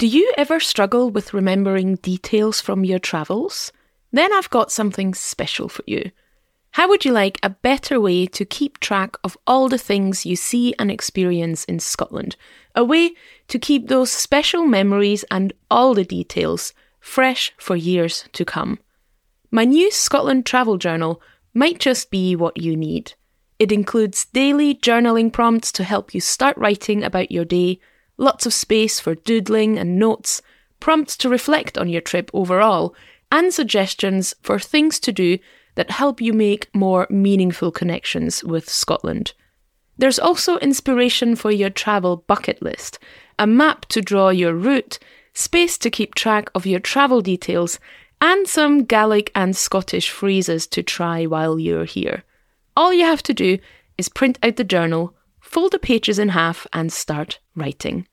Do you ever struggle with remembering details from your travels? Then I've got something special for you. How would you like a better way to keep track of all the things you see and experience in Scotland? A way to keep those special memories and all the details fresh for years to come. My new Scotland travel journal might just be what you need. It includes daily journaling prompts to help you start writing about your day, lots of space for doodling and notes, prompts to reflect on your trip overall, and suggestions for things to do that help you make more meaningful connections with Scotland. There's also inspiration for your travel bucket list, a map to draw your route, space to keep track of your travel details, and some Gaelic and Scottish phrases to try while you're here. All you have to do is print out the journal, fold the pages in half, and start writing.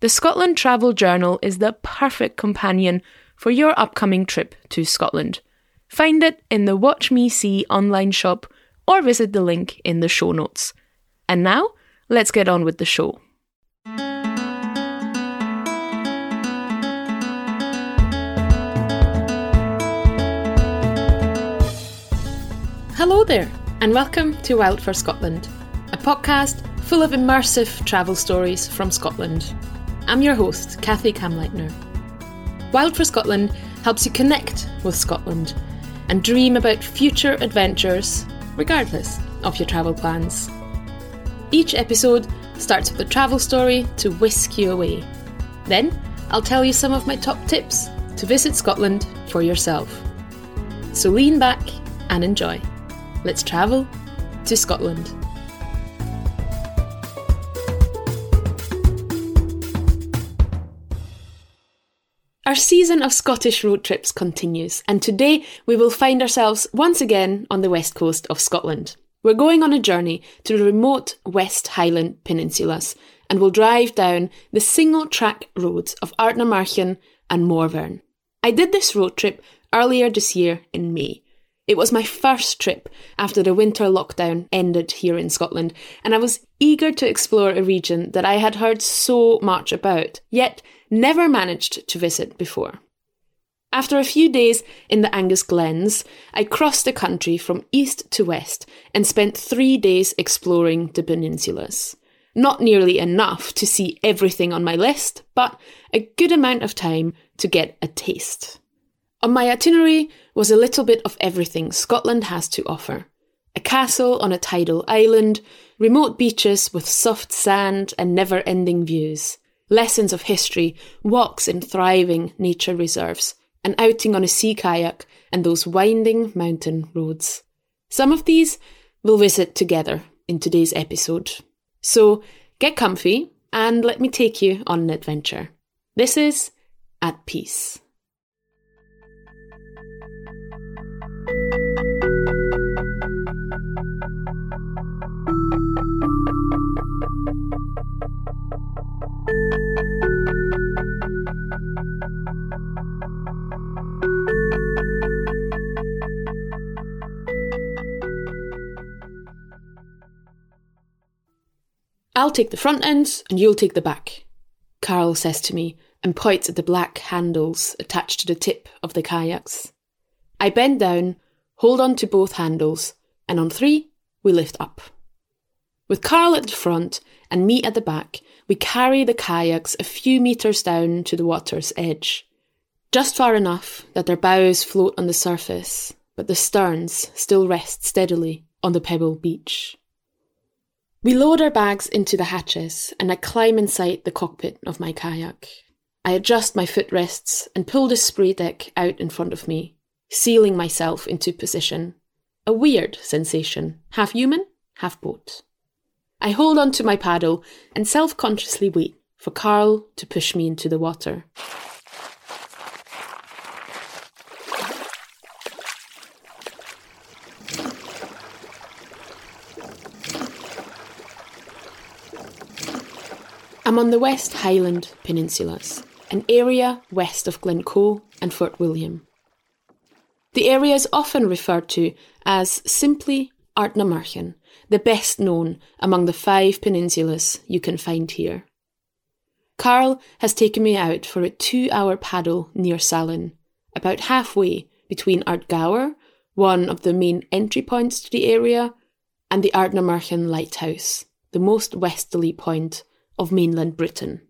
The Scotland Travel Journal is the perfect companion for your upcoming trip to Scotland. Find it in the Watch Me See online shop or visit the link in the show notes. And now, let's get on with the show. Hello there, and welcome to Wild for Scotland, a podcast full of immersive travel stories from Scotland. I'm your host, Kathi Kamleitner. Wild for Scotland helps you connect with Scotland and dream about future adventures, regardless of your travel plans. Each episode starts with a travel story to whisk you away. Then, I'll tell you some of my top tips to visit Scotland for yourself. So lean back and enjoy. Let's travel to Scotland. Our season of Scottish road trips continues, and today we will find ourselves once again on the west coast of Scotland. We're going on a journey to the remote West Highland peninsulas, and we'll drive down the single track roads of Ardnamurchan and Morvern. I did this road trip earlier this year in May. It was my first trip after the winter lockdown ended here in Scotland, and I was eager to explore a region that I had heard so much about, yet never managed to visit before. After a few days in the Angus Glens, I crossed the country from east to west and spent three days exploring the peninsulas. Not nearly enough to see everything on my list, but a good amount of time to get a taste. On my itinerary was a little bit of everything Scotland has to offer a castle on a tidal island, remote beaches with soft sand and never ending views, lessons of history, walks in thriving nature reserves, an outing on a sea kayak, and those winding mountain roads. Some of these we'll visit together in today's episode. So get comfy and let me take you on an adventure. This is At Peace. I'll take the front ends and you'll take the back, Carl says to me and points at the black handles attached to the tip of the kayaks. I bend down, hold on to both handles, and on three, we lift up. With Carl at the front and me at the back, we carry the kayaks a few metres down to the water's edge. Just far enough that their bows float on the surface, but the sterns still rest steadily on the pebble beach. We load our bags into the hatches, and I climb inside the cockpit of my kayak. I adjust my footrests and pull the spray deck out in front of me, sealing myself into position. A weird sensation, half human, half boat. I hold on to my paddle and self consciously wait for Carl to push me into the water. On the West Highland Peninsulas, an area west of Glencoe and Fort William. The area is often referred to as simply Ardnamurchan, the best known among the five peninsulas you can find here. Carl has taken me out for a two hour paddle near Salen, about halfway between Ardgour, one of the main entry points to the area, and the Ardnamurchan Lighthouse, the most westerly point of mainland Britain.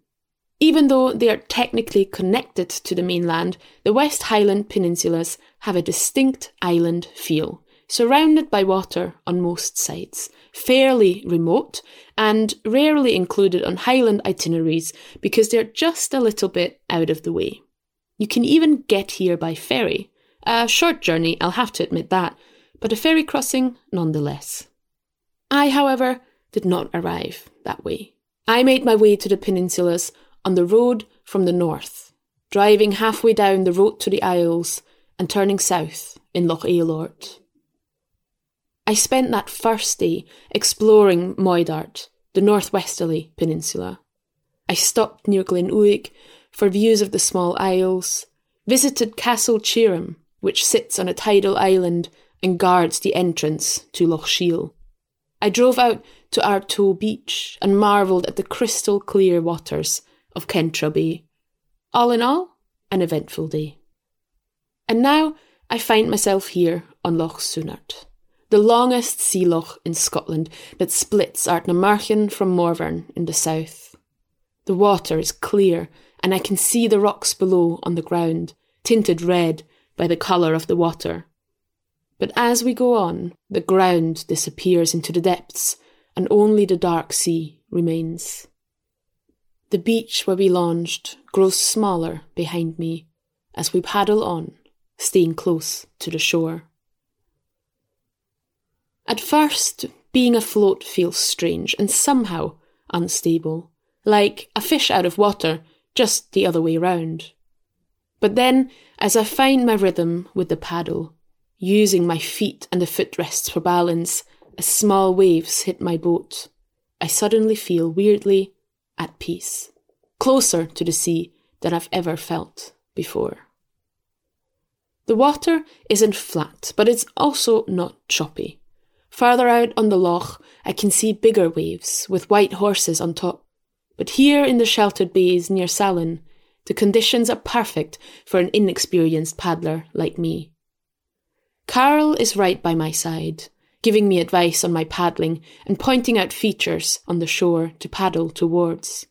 Even though they are technically connected to the mainland, the West Highland peninsulas have a distinct island feel, surrounded by water on most sides, fairly remote, and rarely included on Highland itineraries because they're just a little bit out of the way. You can even get here by ferry. A short journey, I'll have to admit that, but a ferry crossing nonetheless. I, however, did not arrive that way. I made my way to the peninsulas on the road from the north, driving halfway down the road to the Isles and turning south in Loch Ailort. I spent that first day exploring Moidart, the northwesterly peninsula. I stopped near Glen Uig for views of the small isles, visited Castle Tioram, which sits on a tidal island and guards the entrance to Loch Shiel. I drove out to Ardtoe Beach and marvelled at the crystal clear waters of Kentra Bay. All in all, an eventful day. And now I find myself here on Loch Sunart, the longest sea loch in Scotland that splits Ardnamurchan from Morvern in the south. The water is clear, and I can see the rocks below on the ground, tinted red by the colour of the water. But as we go on, the ground disappears into the depths, and only the dark sea remains. The beach where we launched grows smaller behind me as we paddle on, staying close to the shore. At first, being afloat feels strange and somehow unstable, like a fish out of water, just the other way round. But then, as I find my rhythm with the paddle, using my feet and the footrests for balance, as small waves hit my boat, I suddenly feel weirdly at peace, closer to the sea than I've ever felt before. The water isn't flat, but it's also not choppy. Farther out on the loch, I can see bigger waves with white horses on top. But here in the sheltered bays near Salen, the conditions are perfect for an inexperienced paddler like me. Carl is right by my side, giving me advice on my paddling and pointing out features on the shore to paddle towards.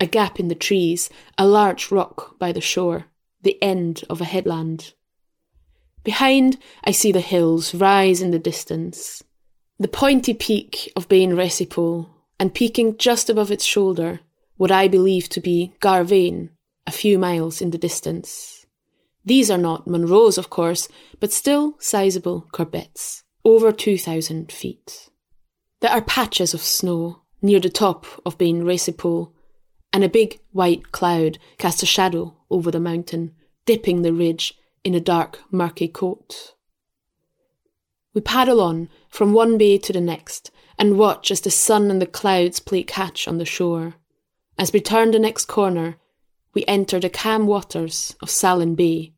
A gap in the trees, a large rock by the shore, the end of a headland. Behind, I see the hills rise in the distance. The pointy peak of Beinn Resipol, and peaking just above its shoulder, what I believe to be Garbh Bheinn, a few miles in the distance. These are not Munros, of course, but still sizable Corbetts over 2,000 feet. There are patches of snow near the top of Beinn Resipol, and a big white cloud casts a shadow over the mountain, dipping the ridge in a dark, murky coat. We paddle on from one bay to the next and watch as the sun and the clouds play catch on the shore. As we turn the next corner, we enter the calm waters of Salen Bay,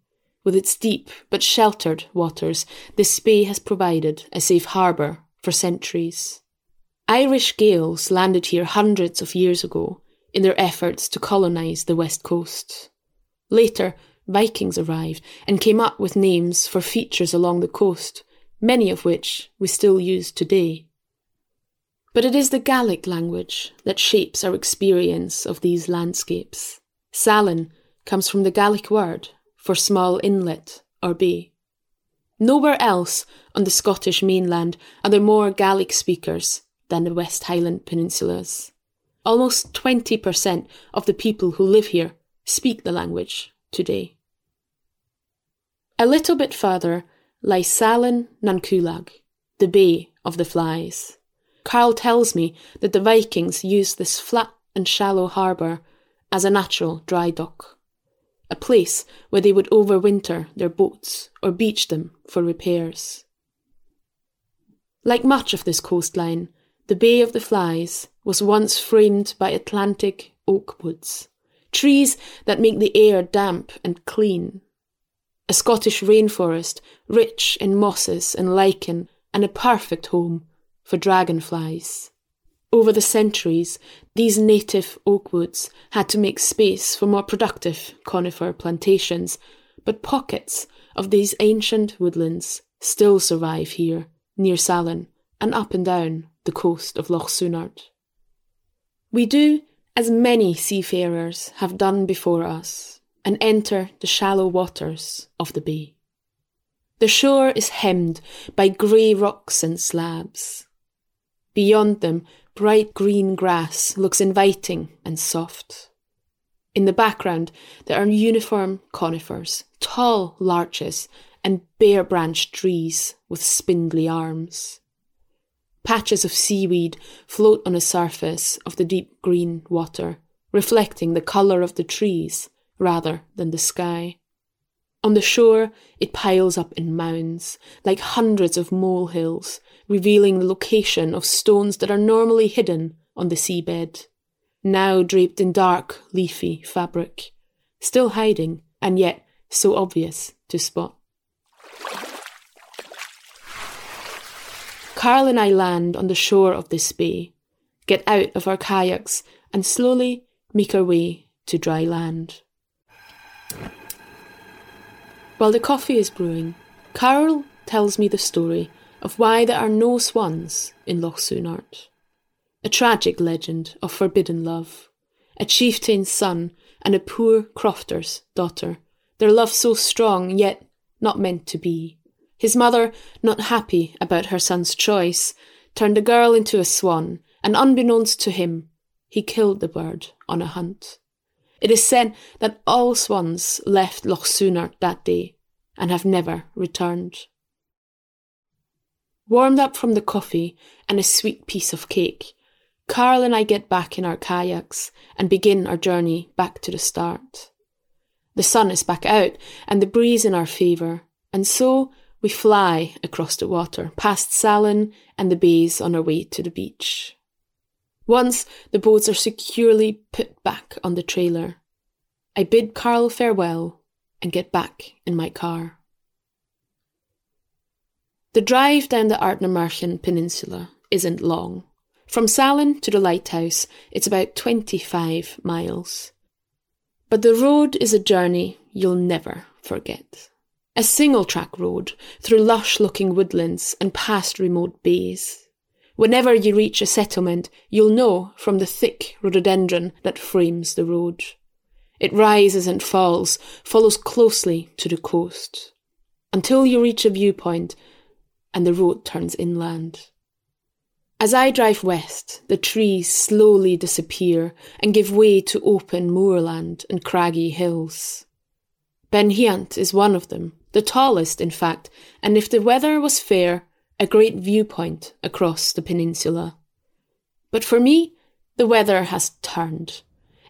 with its deep but sheltered waters, this bay has provided a safe harbour for centuries. Irish Gaels landed here hundreds of years ago in their efforts to colonise the west coast. Later, Vikings arrived and came up with names for features along the coast, many of which we still use today. But it is the Gaelic language that shapes our experience of these landscapes. Salen comes from the Gaelic word for small inlet or bay. Nowhere else on the Scottish mainland are there more Gaelic speakers than the West Highland peninsulas. Almost 20% of the people who live here speak the language today. A little bit further lies Salin nan Cuailnge, the Bay of the Flies. Carl tells me that the Vikings used this flat and shallow harbour as a natural dry dock a place where they would overwinter their boats or beach them for repairs. Like much of this coastline, the Bay of the Flies was once framed by Atlantic oak woods, trees that make the air damp and clean. A Scottish rainforest rich in mosses and lichen and a perfect home for dragonflies. Over the centuries, these native oak woods had to make space for more productive conifer plantations, but pockets of these ancient woodlands still survive here, near Salen, and up and down the coast of Loch Sunart. We do as many seafarers have done before us and enter the shallow waters of the bay. The shore is hemmed by grey rocks and slabs. Beyond them, bright green grass looks inviting and soft. In the background, there are uniform conifers, tall larches, and bare branched trees with spindly arms. Patches of seaweed float on the surface of the deep green water, reflecting the colour of the trees rather than the sky. On the shore, it piles up in mounds, like hundreds of molehills, revealing the location of stones that are normally hidden on the seabed, now draped in dark, leafy fabric, still hiding, and yet so obvious to spot. Carl and I land on the shore of this bay, get out of our kayaks, and slowly make our way to dry land. While the coffee is brewing, Carl tells me the story of why there are no swans in Loch Sunart. A tragic legend of forbidden love. A chieftain's son and a poor crofter's daughter. Their love so strong, yet not meant to be. His mother, not happy about her son's choice, turned the girl into a swan, and unbeknownst to him, he killed the bird on a hunt. It is said that all swans left Loch Sunart that day and have never returned. Warmed up from the coffee and a sweet piece of cake, Carl and I get back in our kayaks and begin our journey back to the start. The sun is back out and the breeze in our favour, and so we fly across the water, past Salen and the bays on our way to the beach. Once the boats are securely put back on the trailer, I bid Carl farewell and get back in my car. The drive down the Ardnamurchan Peninsula isn't long. From Salen to the lighthouse, it's about 25 miles. But the road is a journey you'll never forget. A single track road through lush looking woodlands and past remote bays. Whenever you reach a settlement, you'll know from the thick rhododendron that frames the road. It rises and falls, follows closely to the coast, until you reach a viewpoint and the road turns inland. As I drive west, the trees slowly disappear and give way to open moorland and craggy hills. Ben Hiant is one of them, the tallest, in fact, and if the weather was fair, a great viewpoint across the peninsula. But for me, the weather has turned.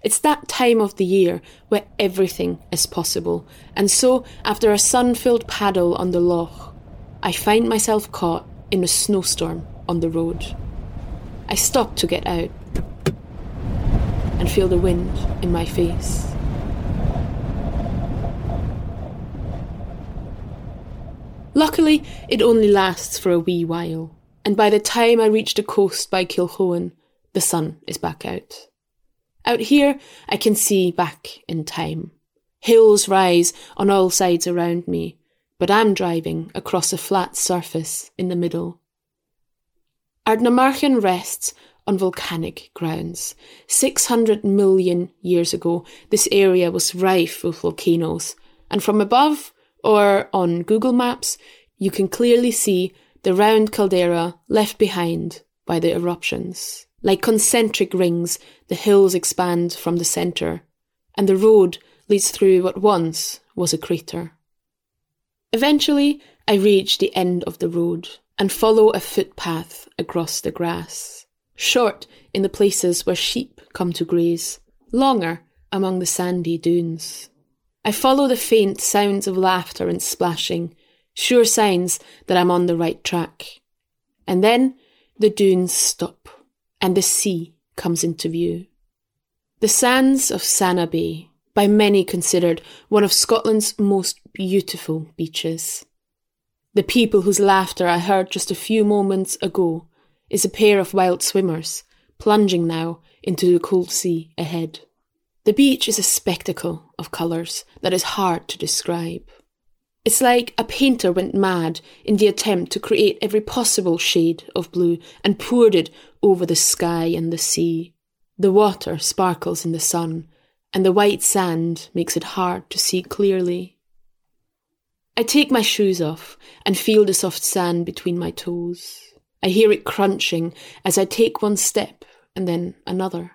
It's that time of the year where everything is possible, and so, after a sun filled paddle on the loch, I find myself caught in a snowstorm on the road. I stop to get out and feel the wind in my face. Luckily, it only lasts for a wee while, and by the time I reach the coast by Kilchoan, the sun is back out. Out here, I can see back in time. Hills rise on all sides around me, but I'm driving across a flat surface in the middle. Ardnamurchan rests on volcanic grounds. 600 million years ago, this area was rife with volcanoes, and from above, or on Google Maps, you can clearly see the round caldera left behind by the eruptions. Like concentric rings, the hills expand from the centre, and the road leads through what once was a crater. Eventually, I reach the end of the road and follow a footpath across the grass, short in the places where sheep come to graze, longer among the sandy dunes. I follow the faint sounds of laughter and splashing, sure signs that I'm on the right track. And then the dunes stop, and the sea comes into view. The sands of Sanna Bay, by many considered one of Scotland's most beautiful beaches. The people whose laughter I heard just a few moments ago is a pair of wild swimmers plunging now into the cold sea ahead. The beach is a spectacle of colours that is hard to describe. It's like a painter went mad in the attempt to create every possible shade of blue and poured it over the sky and the sea. The water sparkles in the sun, and the white sand makes it hard to see clearly. I take my shoes off and feel the soft sand between my toes. I hear it crunching as I take one step and then another.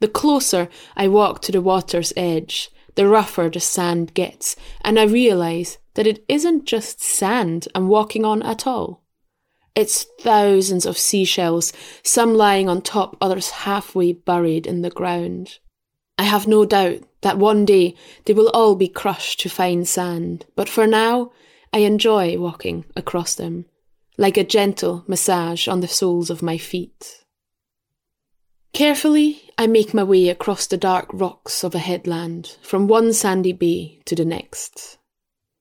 The closer I walk to the water's edge, the rougher the sand gets, and I realise that it isn't just sand I'm walking on at all. It's thousands of seashells, some lying on top, others halfway buried in the ground. I have no doubt that one day they will all be crushed to fine sand, but for now I enjoy walking across them, like a gentle massage on the soles of my feet. Carefully, I make my way across the dark rocks of a headland, from one sandy bay to the next.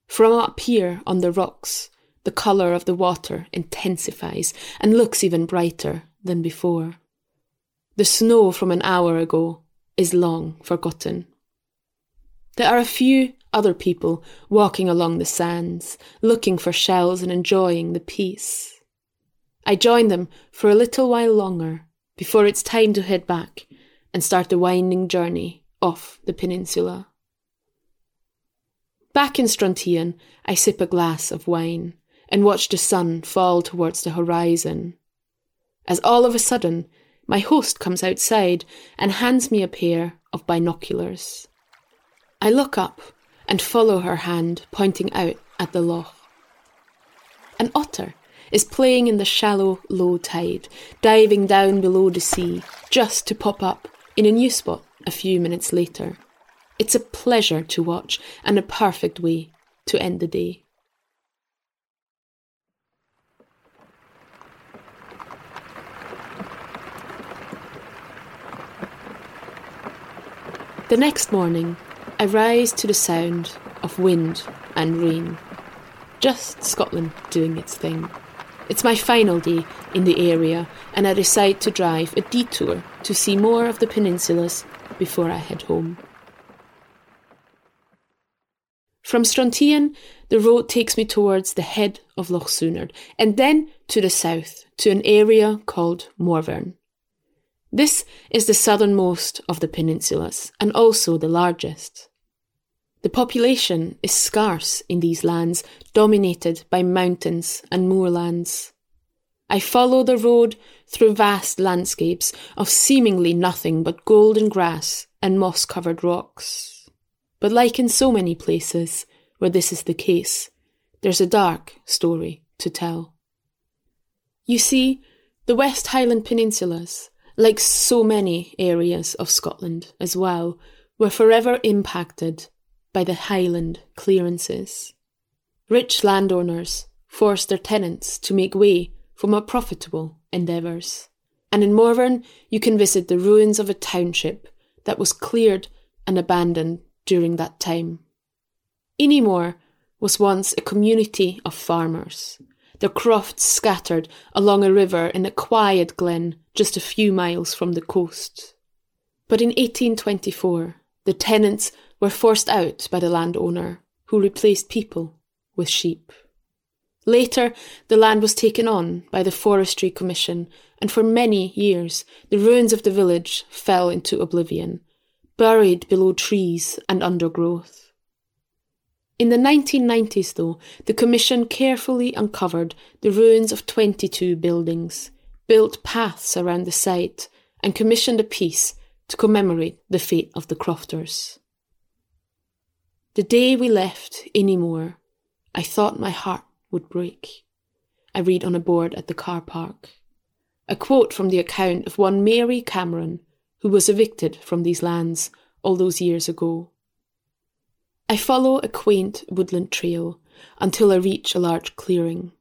From up here on the rocks, the colour of the water intensifies and looks even brighter than before. The snow from an hour ago is long forgotten. There are a few other people walking along the sands, looking for shells and enjoying the peace. I join them for a little while longer before it's time to head back and start the winding journey off the peninsula. Back in Strontian, I sip a glass of wine and watch the sun fall towards the horizon. As all of a sudden, my host comes outside and hands me a pair of binoculars. I look up and follow her hand pointing out at the loch. An otter is playing in the shallow low tide, diving down below the sea, just to pop up in a new spot a few minutes later. It's a pleasure to watch and a perfect way to end the day. The next morning, I rise to the sound of wind and rain. Just Scotland doing its thing. It's my final day in the area, and I decide to drive a detour to see more of the peninsulas before I head home. From Strontian, the road takes me towards the head of Loch Sunart, and then to the south to an area called Morvern. This is the southernmost of the peninsulas, and also the largest. The population is scarce in these lands, dominated by mountains and moorlands. I follow the road through vast landscapes of seemingly nothing but golden grass and moss covered rocks. But like in so many places where this is the case, there's a dark story to tell. You see, the West Highland Peninsulas, like so many areas of Scotland as well, were forever impacted by the Highland clearances. Rich landowners forced their tenants to make way for more profitable endeavours. And in Morvern, you can visit the ruins of a township that was cleared and abandoned during that time. Inimore was once a community of farmers, their crofts scattered along a river in a quiet glen just a few miles from the coast. But in 1824, the tenants were forced out by the landowner, who replaced people with sheep. Later, the land was taken on by the Forestry Commission, and for many years the ruins of the village fell into oblivion, buried below trees and undergrowth. In the 1990s, though, the Commission carefully uncovered the ruins of 22 buildings, built paths around the site, and commissioned a piece to commemorate the fate of the crofters. The day we left Inimore, I thought my heart would break. I read on a board at the car park. A quote from the account of one Mary Cameron, who was evicted from these lands all those years ago. I follow a quaint woodland trail until I reach a large clearing.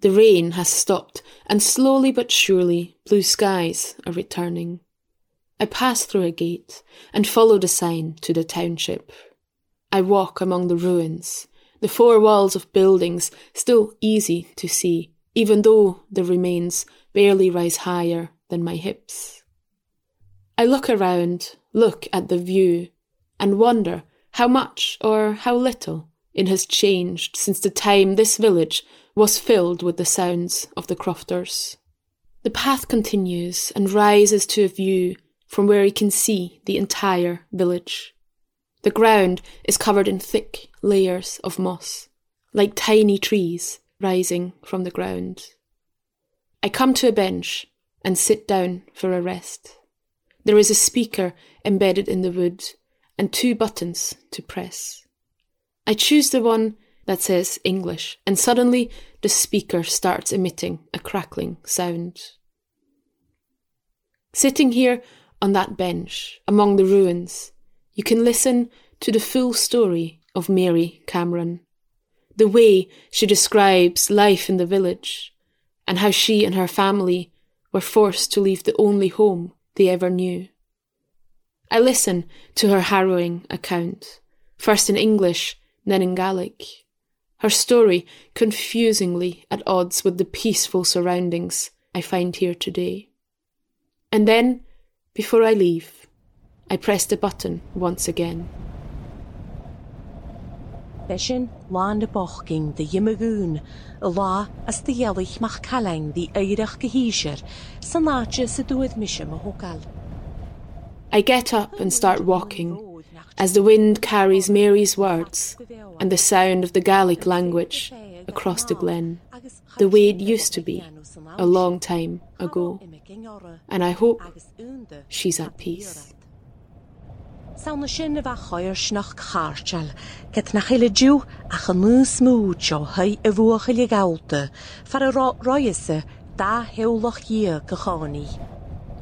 The rain has stopped, and slowly but surely blue skies are returning. I pass through a gate and follow the sign to the township. I walk among the ruins, the four walls of buildings still easy to see, even though the remains barely rise higher than my hips. I look around, look at the view, and wonder how much or how little it has changed since the time this village was filled with the sounds of the crofters. The path continues and rises to a view from where you can see the entire village. The ground is covered in thick layers of moss, like tiny trees rising from the ground. I come to a bench and sit down for a rest. There is a speaker embedded in the wood and two buttons to press. I choose the one that says English, and suddenly the speaker starts emitting a crackling sound. Sitting here on that bench among the ruins, you can listen to the full story of Mary Cameron, the way she describes life in the village, and how she and her family were forced to leave the only home they ever knew. I listen to her harrowing account, first in English, then in Gaelic. Her story confusingly at odds with the peaceful surroundings I find here today. And then, before I leave, I press the button once again. Besin lá na bochgin de dhimimegún a lá as de dhéalaich mach calaing the éireach go híisiir san láte sa I get up and start walking as the wind carries Mary's words and the sound of the Gaelic language across the glen, the way it used to be a long time ago. And I hope she's at peace. Sin a bheit choir nach cháteal, get nach chéile dú a roiise dá.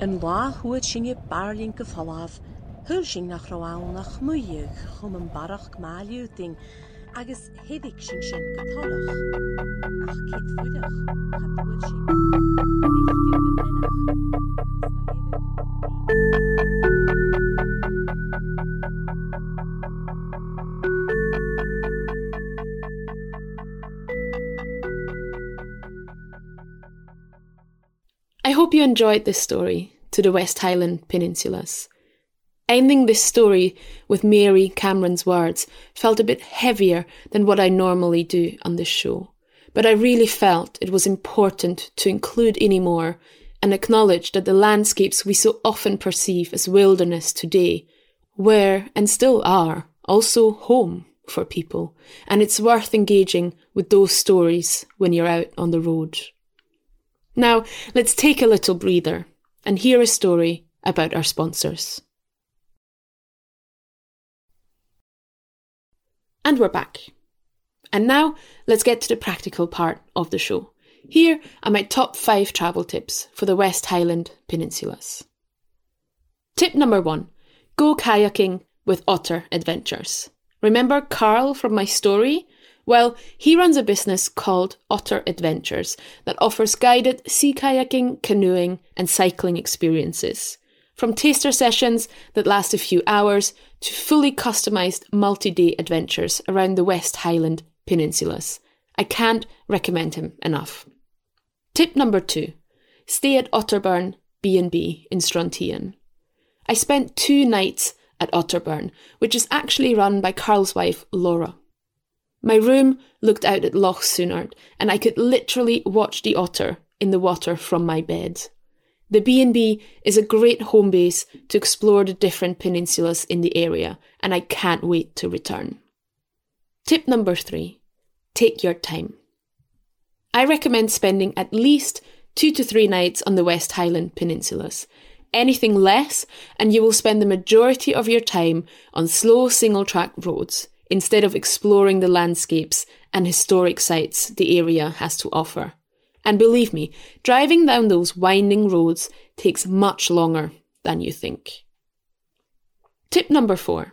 An láhuaad sinne barlín go fallh, thul sin nach raánach muíag chum an barach máliúting agus héidir sin sin gotáach ach cé fuideach chaúil sin. Hope you enjoyed this story to the West Highland Peninsulas. Ending this story with Mary Cameron's words felt a bit heavier than what I normally do on this show, but I really felt it was important to include any more and acknowledge that the landscapes we so often perceive as wilderness today were and still are also home for people, and it's worth engaging with those stories when you're out on the road. Now, let's take a little breather and hear a story about our sponsors. And we're back. And now, let's get to the practical part of the show. Here are my top five travel tips for the West Highland Peninsulas. Tip number one go kayaking with Otter Adventures. Remember Carl from my story? Well, he runs a business called Otter Adventures that offers guided sea kayaking, canoeing, and cycling experiences. From taster sessions that last a few hours to fully customised multi day adventures around the West Highland peninsulas. I can't recommend him enough. Tip number two stay at Otterburn B&B in Strontian. I spent two nights at Otterburn, which is actually run by Carl's wife, Laura. My room looked out at Loch Sunart, and I could literally watch the otter in the water from my bed. The B&B is a great home base to explore the different peninsulas in the area, and I can't wait to return. Tip number 3. Take your time. I recommend spending at least 2 to 3 nights on the West Highland peninsulas. Anything less, and you will spend the majority of your time on slow single track roads instead of exploring the landscapes and historic sites the area has to offer. And believe me, driving down those winding roads takes much longer than you think. Tip number four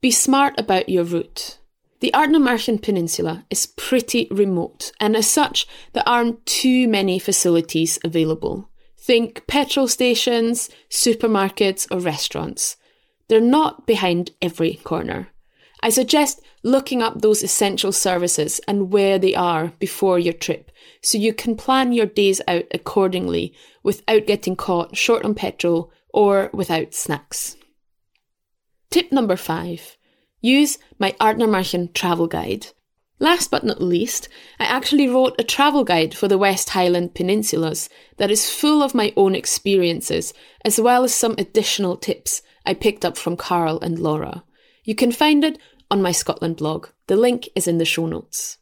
be smart about your route. The Ardnamurchan Peninsula is pretty remote, and as such, there aren't too many facilities available. Think petrol stations, supermarkets, or restaurants. They're not behind every corner. I suggest looking up those essential services and where they are before your trip so you can plan your days out accordingly without getting caught short on petrol or without snacks. Tip number five use my Ardnamurchan travel guide. Last but not least, I actually wrote a travel guide for the West Highland Peninsulas that is full of my own experiences, as well as some additional tips I picked up from Carl and Laura. You can find it on my Scotland blog. The link is in the show notes.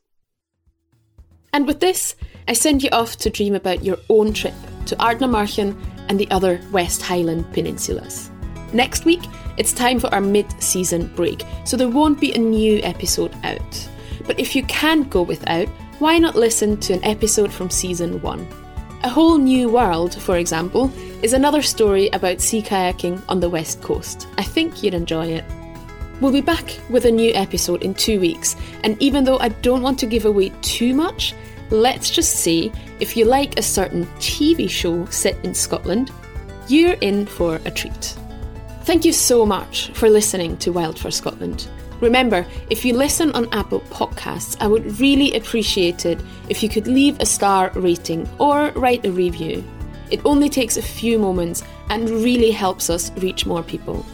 And with this, I send you off to dream about your own trip to Ardnamurchan and the other West Highland peninsulas. Next week, it's time for our mid season break, so there won't be a new episode out. But if you can't go without, why not listen to an episode from season 1? A Whole New World, for example, is another story about sea kayaking on the west coast. I think you'd enjoy it. We'll be back with a new episode in two weeks, and even though I don't want to give away too much, let's just say if you like a certain TV show set in Scotland, you're in for a treat. Thank you so much for listening to Wild for Scotland. Remember, if you listen on Apple Podcasts, I would really appreciate it if you could leave a star rating or write a review. It only takes a few moments and really helps us reach more people.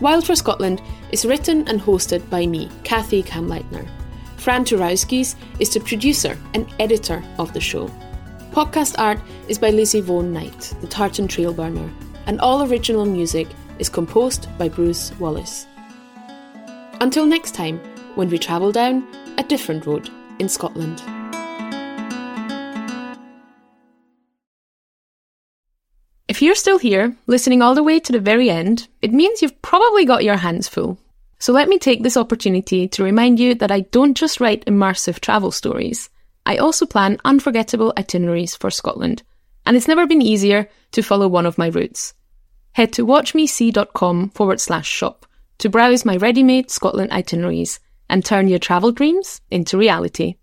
Wild for Scotland is written and hosted by me, Kathi Kamleitner. Fran Turauskis is the producer and editor of the show. Podcast art is by Lizzie Vaughan Knight, the Tartan Trailburner, and all original music is composed by Bruce Wallace. Until next time, when we travel down a different road in Scotland. If you're still here, listening all the way to the very end, it means you've probably got your hands full. So let me take this opportunity to remind you that I don't just write immersive travel stories. I also plan unforgettable itineraries for Scotland, and it's never been easier to follow one of my routes. Head to watchmesee.com forward slash shop to browse my ready made Scotland itineraries and turn your travel dreams into reality.